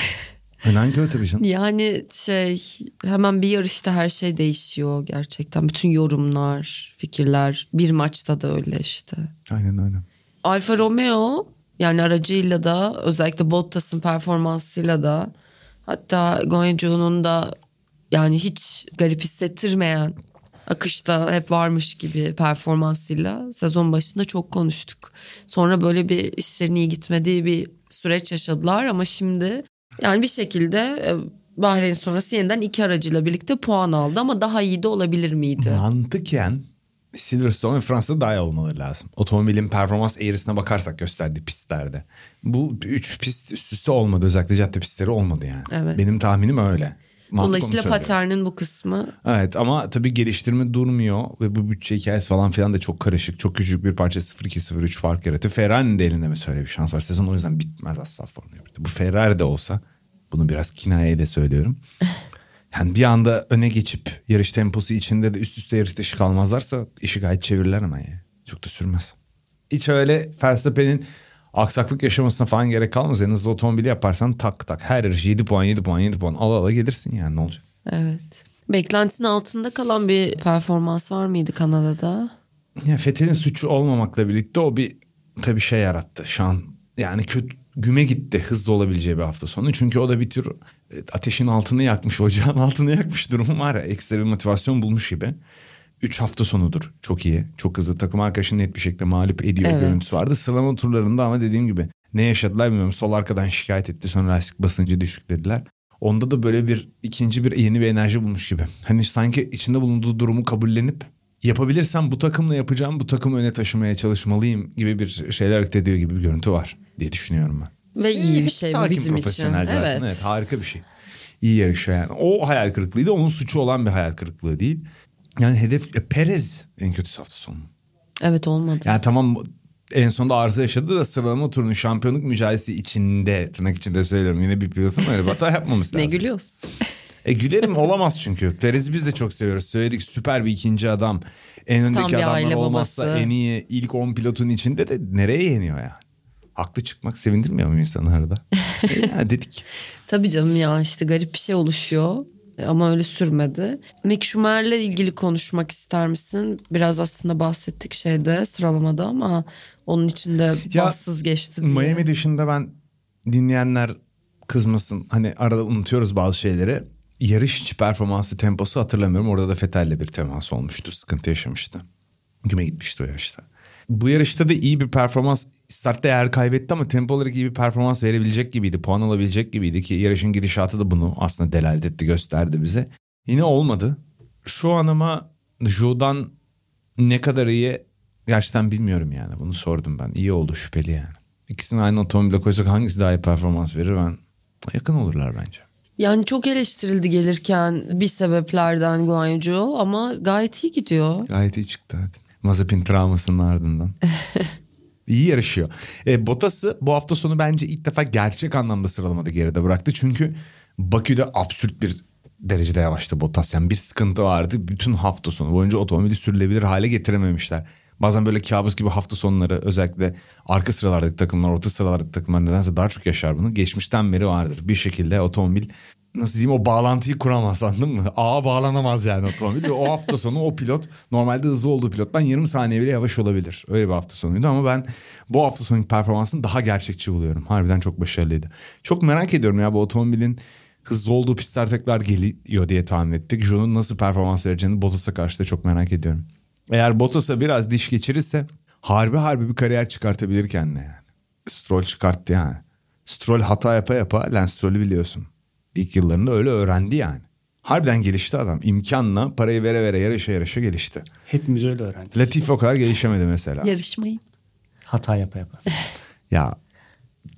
Önemli kötü tabii canım. yani şey hemen bir yarışta her şey değişiyor gerçekten. Bütün yorumlar, fikirler bir maçta da öyle işte. Aynen aynen. Alfa Romeo yani aracıyla da özellikle Bottas'ın performansıyla da hatta Guanju'nun da yani hiç garip hissettirmeyen akışta hep varmış gibi performansıyla sezon başında çok konuştuk. Sonra böyle bir işlerin iyi gitmediği bir süreç yaşadılar ama şimdi yani bir şekilde e, Bahreyn sonrası yeniden iki aracıyla birlikte puan aldı ama daha iyi de olabilir miydi? Mantıken Silverstone ve Fransa'da daha iyi olmaları lazım. Otomobilin performans eğrisine bakarsak gösterdiği pistlerde. Bu üç pist üst üste olmadı. Özellikle cadde pistleri olmadı yani. Evet. Benim tahminim öyle. Mantık Dolayısıyla paternin bu kısmı Evet ama tabii geliştirme durmuyor ve bu bütçe hikayesi falan filan da çok karışık. Çok küçük bir parça 0-2-0-3 fark yaratıyor. Ferrari'nin de elinde mesela öyle bir şans var. Sezon o yüzden bitmez asla Formula 1'de. Bu Ferrari de olsa bunu biraz kinayeye de söylüyorum. Yani bir anda öne geçip yarış temposu içinde de üst üste yarış dışı kalmazlarsa işi gayet çevirirler ama yani. Çok da sürmez. Hiç öyle Verstappen'in aksaklık yaşamasına falan gerek kalmaz. En hızlı otomobili yaparsan tak tak her yarış 7 puan 7 puan 7 puan ala ala gelirsin yani ne olacak? Evet. Beklentinin altında kalan bir performans var mıydı Kanada'da? Ya Fethel'in suçu olmamakla birlikte o bir tabii şey yarattı. Şu an yani kötü güme gitti hızlı olabileceği bir hafta sonu. Çünkü o da bir tür e, ateşin altını yakmış, ocağın altını yakmış durumu var ya. Ekstra bir motivasyon bulmuş gibi. Üç hafta sonudur. Çok iyi. Çok hızlı. Takım arkadaşını net bir şekilde mağlup ediyor Evet. görüntüsü vardı. Sıralama turlarında ama dediğim gibi ne yaşadılar bilmiyorum. Sol arkadan şikayet etti. Sonra lastik basıncı düşük dediler. Onda da böyle bir ikinci bir yeni bir enerji bulmuş gibi. Hani sanki içinde bulunduğu durumu kabullenip yapabilirsem bu takımla yapacağım, bu takımı öne taşımaya çalışmalıyım gibi bir şeyler hareket ediyor gibi bir görüntü var diye düşünüyorum ben. Ve iyi bir Hep şey bu sakin, bizim için. profesyonel zaten. Evet. Evet. harika bir şey. İyi yarışıyor yani. O hayal kırıklığıydı. Onun suçu olan bir hayal kırıklığı değil. Yani hedef e, Perez en kötüsü hafta sonu. Evet olmadı. Yani tamam en sonunda arıza yaşadı da sıralama turunun şampiyonluk mücadelesi içinde tırnak içinde söylüyorum. Yine bir pilotun öyle bir hata yapmaması ne lazım. gülüyorsun? E gülerim olamaz çünkü. Perez'i biz de çok seviyoruz. Söyledik süper bir ikinci adam. En öndeki bir adamlar olmazsa babası. en iyi ilk 10 pilotun içinde de nereye yeniyor yani? Haklı çıkmak sevindirmiyor mu insanı arada? e ya dedik. Tabii canım ya işte garip bir şey oluşuyor. Ama öyle sürmedi. Mick Schumacher'le ilgili konuşmak ister misin? Biraz aslında bahsettik şeyde sıralamada ama onun içinde Ya, bahtsız geçti diye. Miami dışında ben dinleyenler kızmasın. Hani arada unutuyoruz bazı şeyleri. Yarış içi performansı temposu hatırlamıyorum. Orada da Fethel'le bir temas olmuştu. Sıkıntı yaşamıştı. Güme gitmişti o yarışta. Bu yarışta da iyi bir performans startta yer kaybetti ama tempo olarak iyi bir performans verebilecek gibiydi. Puan alabilecek gibiydi ki yarışın gidişatı da bunu aslında delalet etti gösterdi bize. Yine olmadı. Şu an ama Joe'dan ne kadar iyi gerçekten bilmiyorum yani. Bunu sordum ben. İyi oldu şüpheli yani. İkisini aynı otomobile koysak hangisi daha iyi performans verir ben yakın olurlar bence. Yani çok eleştirildi gelirken bir sebeplerden Guanyu ama gayet iyi gidiyor. Gayet iyi çıktı hadi. Mazepin travmasının ardından. iyi yarışıyor. E, Bottas'ı bu hafta sonu bence ilk defa gerçek anlamda sıralamada geride bıraktı. Çünkü Bakü'de absürt bir derecede yavaştı Bottas. Yani bir sıkıntı vardı. Bütün hafta sonu boyunca otomobili sürülebilir hale getirememişler. Bazen böyle kabus gibi hafta sonları özellikle arka sıralardaki takımlar, orta sıralardaki takımlar nedense daha çok yaşar bunu. Geçmişten beri vardır. Bir şekilde otomobil nasıl diyeyim o bağlantıyı kuramaz anladın mı? Ağa bağlanamaz yani otomobil. O hafta sonu o pilot normalde hızlı olduğu pilottan 20 saniye bile yavaş olabilir. Öyle bir hafta sonuydu ama ben bu hafta sonu performansını daha gerçekçi buluyorum. Harbiden çok başarılıydı. Çok merak ediyorum ya bu otomobilin hızlı olduğu pistler tekrar geliyor diye tahmin ettik. Joe'nun nasıl performans vereceğini Bottas'a karşı da çok merak ediyorum. Eğer Bottas'a biraz diş geçirirse harbi harbi bir kariyer çıkartabilir kendine yani. Stroll çıkarttı yani. Stroll hata yapa yapa Lance Stroll'ü biliyorsun. İlk yıllarında öyle öğrendi yani. Harbiden gelişti adam. İmkanla parayı vere vere yarışa yarışa gelişti. Hepimiz öyle öğrendik. Latifi o kadar gelişemedi mesela. Yarışmayı. Hata yapa yapa. Ya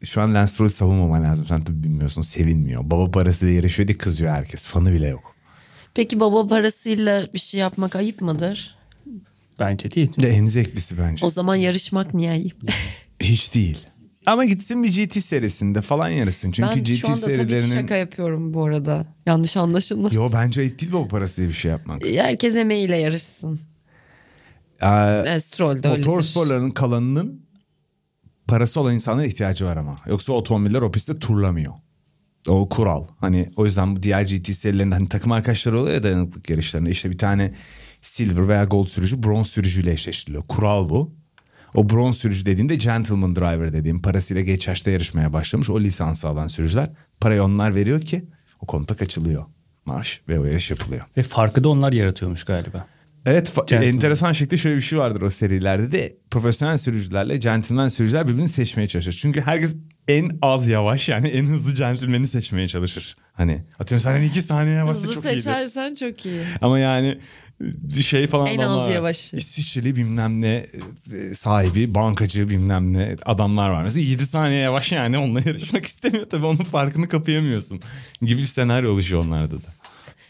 şu an Lance Stroll'ü savunmaman lazım. Sen tabii bilmiyorsun. Sevinmiyor. Baba parasıyla yarışıyor diye kızıyor herkes. Fanı bile yok. Peki baba parasıyla bir şey yapmak ayıp mıdır? Bence değil. De en zevklisi bence. O zaman yarışmak niye ayıp? Hiç değil. Ama gitsin bir GT serisinde falan yarışsın. Çünkü ben GT şu anda tabii serilerinin... şaka yapıyorum bu arada. Yanlış anlaşılmasın. Yo bence ayıp değil baba parasıyla bir şey yapmak. Herkes emeğiyle yarışsın. Ee, E, Stroll de öyledir. motor sporlarının kalanının parası olan insanlara ihtiyacı var ama. Yoksa otomobiller o pistte turlamıyor. O kural. Hani o yüzden bu diğer GT serilerinde hani takım arkadaşları oluyor ya dayanıklık yarışlarında. İşte bir tane silver veya gold sürücü bronz sürücüyle eşleştiriliyor. Kural bu. O bronz sürücü dediğinde gentleman driver dediğim parasıyla geç yaşta yarışmaya başlamış. O lisansı alan sürücüler parayı onlar veriyor ki o kontak açılıyor. Marş ve o yarış yapılıyor. Ve farkı da onlar yaratıyormuş galiba. Evet Gentleman. enteresan şekilde şöyle bir şey vardır o serilerde de profesyonel sürücülerle gentleman sürücüler birbirini seçmeye çalışır. Çünkü herkes en az yavaş yani en hızlı gentleman'i seçmeye çalışır. Hani atıyorum senden iki saniye yavaşsa Hızlı çok iyiydi. seçersen çok iyi. Ama yani şey falan En az adamlar var. İsviçreli bilmem ne e, sahibi, bankacı bilmem ne adamlar var. Mesela 7 saniye yavaş yani onunla yarışmak istemiyor. Tabii onun farkını kapayamıyorsun. Gibi bir senaryo oluşuyor onlarda da.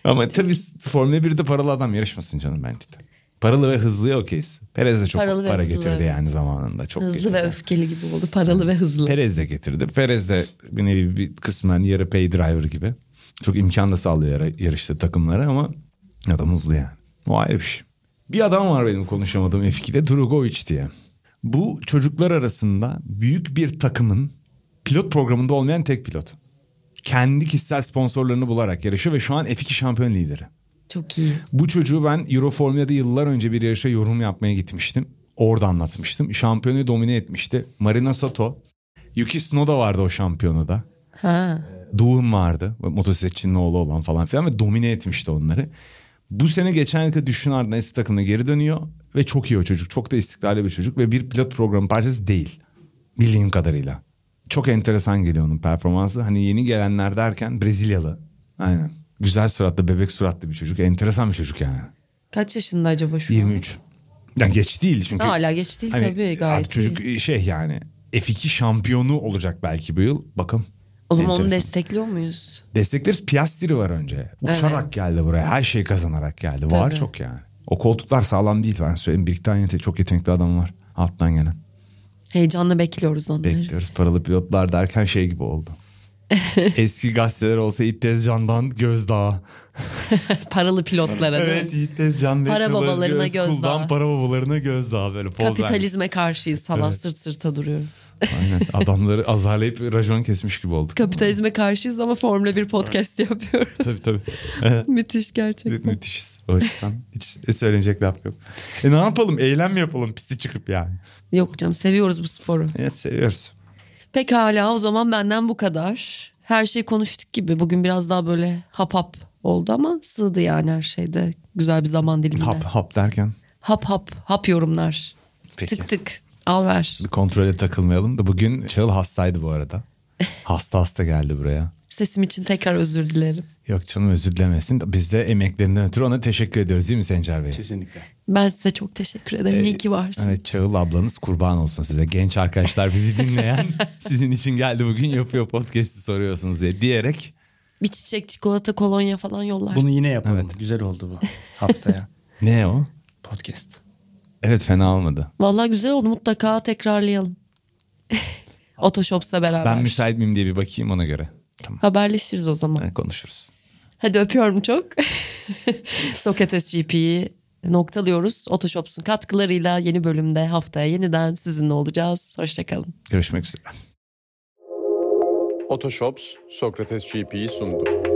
Ama tabii Formula 1'de paralı adam yarışmasın canım bence de. Paralı ve hızlıya okeyiz. Perez de çok Paralı para hızlı, getirdi yani zamanında. Çok Hızlı getirdi. ve öfkeli gibi oldu. Paralı ve hızlı. Perez de getirdi. Perez de bir nevi bir kısmen yarı pay driver gibi. Çok imkan da sağlıyor yara- yarışta takımlara ama adam hızlı yani. O ayrı bir şey. Bir adam var benim konuşamadığım F2'de Drugovic diye. Bu çocuklar arasında büyük bir takımın pilot programında olmayan tek pilot. Kendi kişisel sponsorlarını bularak yarışıyor ve şu an F2 şampiyon lideri. Çok iyi. Bu çocuğu ben Euro Formula'da yıllar önce bir yarışa yorum yapmaya gitmiştim. Orada anlatmıştım. Şampiyonu domine etmişti. Marina Sato. Yuki Tsunoda vardı o şampiyonada. Ha. Doğum vardı. Motosikletçinin oğlu olan falan filan ve domine etmişti onları. Bu sene geçen yılki düşün ardından eski takımına geri dönüyor. Ve çok iyi o çocuk. Çok da istikrarlı bir çocuk ve bir pilot programı parçası değil. Bildiğim kadarıyla. Çok enteresan geliyor onun performansı. Hani yeni gelenler derken Brezilyalı. Aynen. Güzel suratlı, bebek suratlı bir çocuk. Enteresan bir çocuk yani. Kaç yaşında acaba şu an? 23. Yani geç değil çünkü. Hala geç değil Hani tabii gayet artık çocuk iyi. şey yani F2 şampiyonu olacak belki bu yıl. Bakın. O zaman onu Enteresan. destekliyor muyuz? Destekleriz. Piastri var önce. Uçarak Evet. geldi buraya. Her şey kazanarak geldi. Var Tabii. çok yani. O koltuklar sağlam değil ben söyleyeyim. Yete- çok yetenekli adam var. Alttan gelen. Heyecanla bekliyoruz onları. Bekliyoruz. Paralı pilotlar derken şey gibi oldu. Eski gazeteler olsa İt Tezcan'dan Gözdağı. Paralı pilotlara? Evet İt Tezcan ve Para Özgür babalarına Özkul'dan Gözdağı. Para babalarına Gözdağı böyle poz vermiş. Kapitalizme karşıyız falan Evet. sırt sırta duruyorum. Aynen. Adamları azarlayıp racon kesmiş gibi olduk. Kapitalizme karşıyız ama Formula 1 podcast yapıyorum. tabii tabii. Müthiş gerçekten. Müthişiz. O yüzden hiç söylenecek laf yok. E ne yapalım? Eylem mi yapalım pisti çıkıp yani? Yok canım seviyoruz bu sporu. Evet seviyoruz. Pekala o zaman benden bu kadar. her şeyi konuştuk gibi. Bugün biraz daha böyle hap hap oldu ama sığdı yani her şeyde. Güzel bir zaman diliminde. Hap hap derken. hap hap, hap yorumlar. Peki. Tık tık al ver. Bir kontrole takılmayalım da bugün Çağıl hastaydı bu arada. Hasta hasta geldi buraya. Sesim için tekrar özür dilerim. Yok canım özür dilemesin. Biz de emeklerinden ötürü ona teşekkür ediyoruz değil mi Sencer Bey? Kesinlikle. Ben size çok teşekkür ederim. İyi ki varsın. Evet Çağıl ablanız kurban olsun size. Genç arkadaşlar bizi dinleyen sizin için geldi bugün yapıyor podcast'i soruyorsunuz diye diyerek. Bir çiçek, çikolata, kolonya falan yollarsın. Bunu yine yapalım. Evet. Güzel oldu bu haftaya. Ne o? Podcast. Evet fena olmadı. Vallahi güzel oldu. Mutlaka tekrarlayalım. Otoshops'la beraber. Ben müsait miyim diye bir bakayım ona göre. Tamam Haberleşiriz o zaman. Ha, konuşuruz. Hadi öpüyorum çok. Sokrates GP'yi noktalıyoruz. Otoshops'un katkılarıyla yeni bölümde haftaya yeniden sizinle olacağız. Hoşçakalın. Görüşmek üzere. Otoshops Sokrates GP'yi sundu.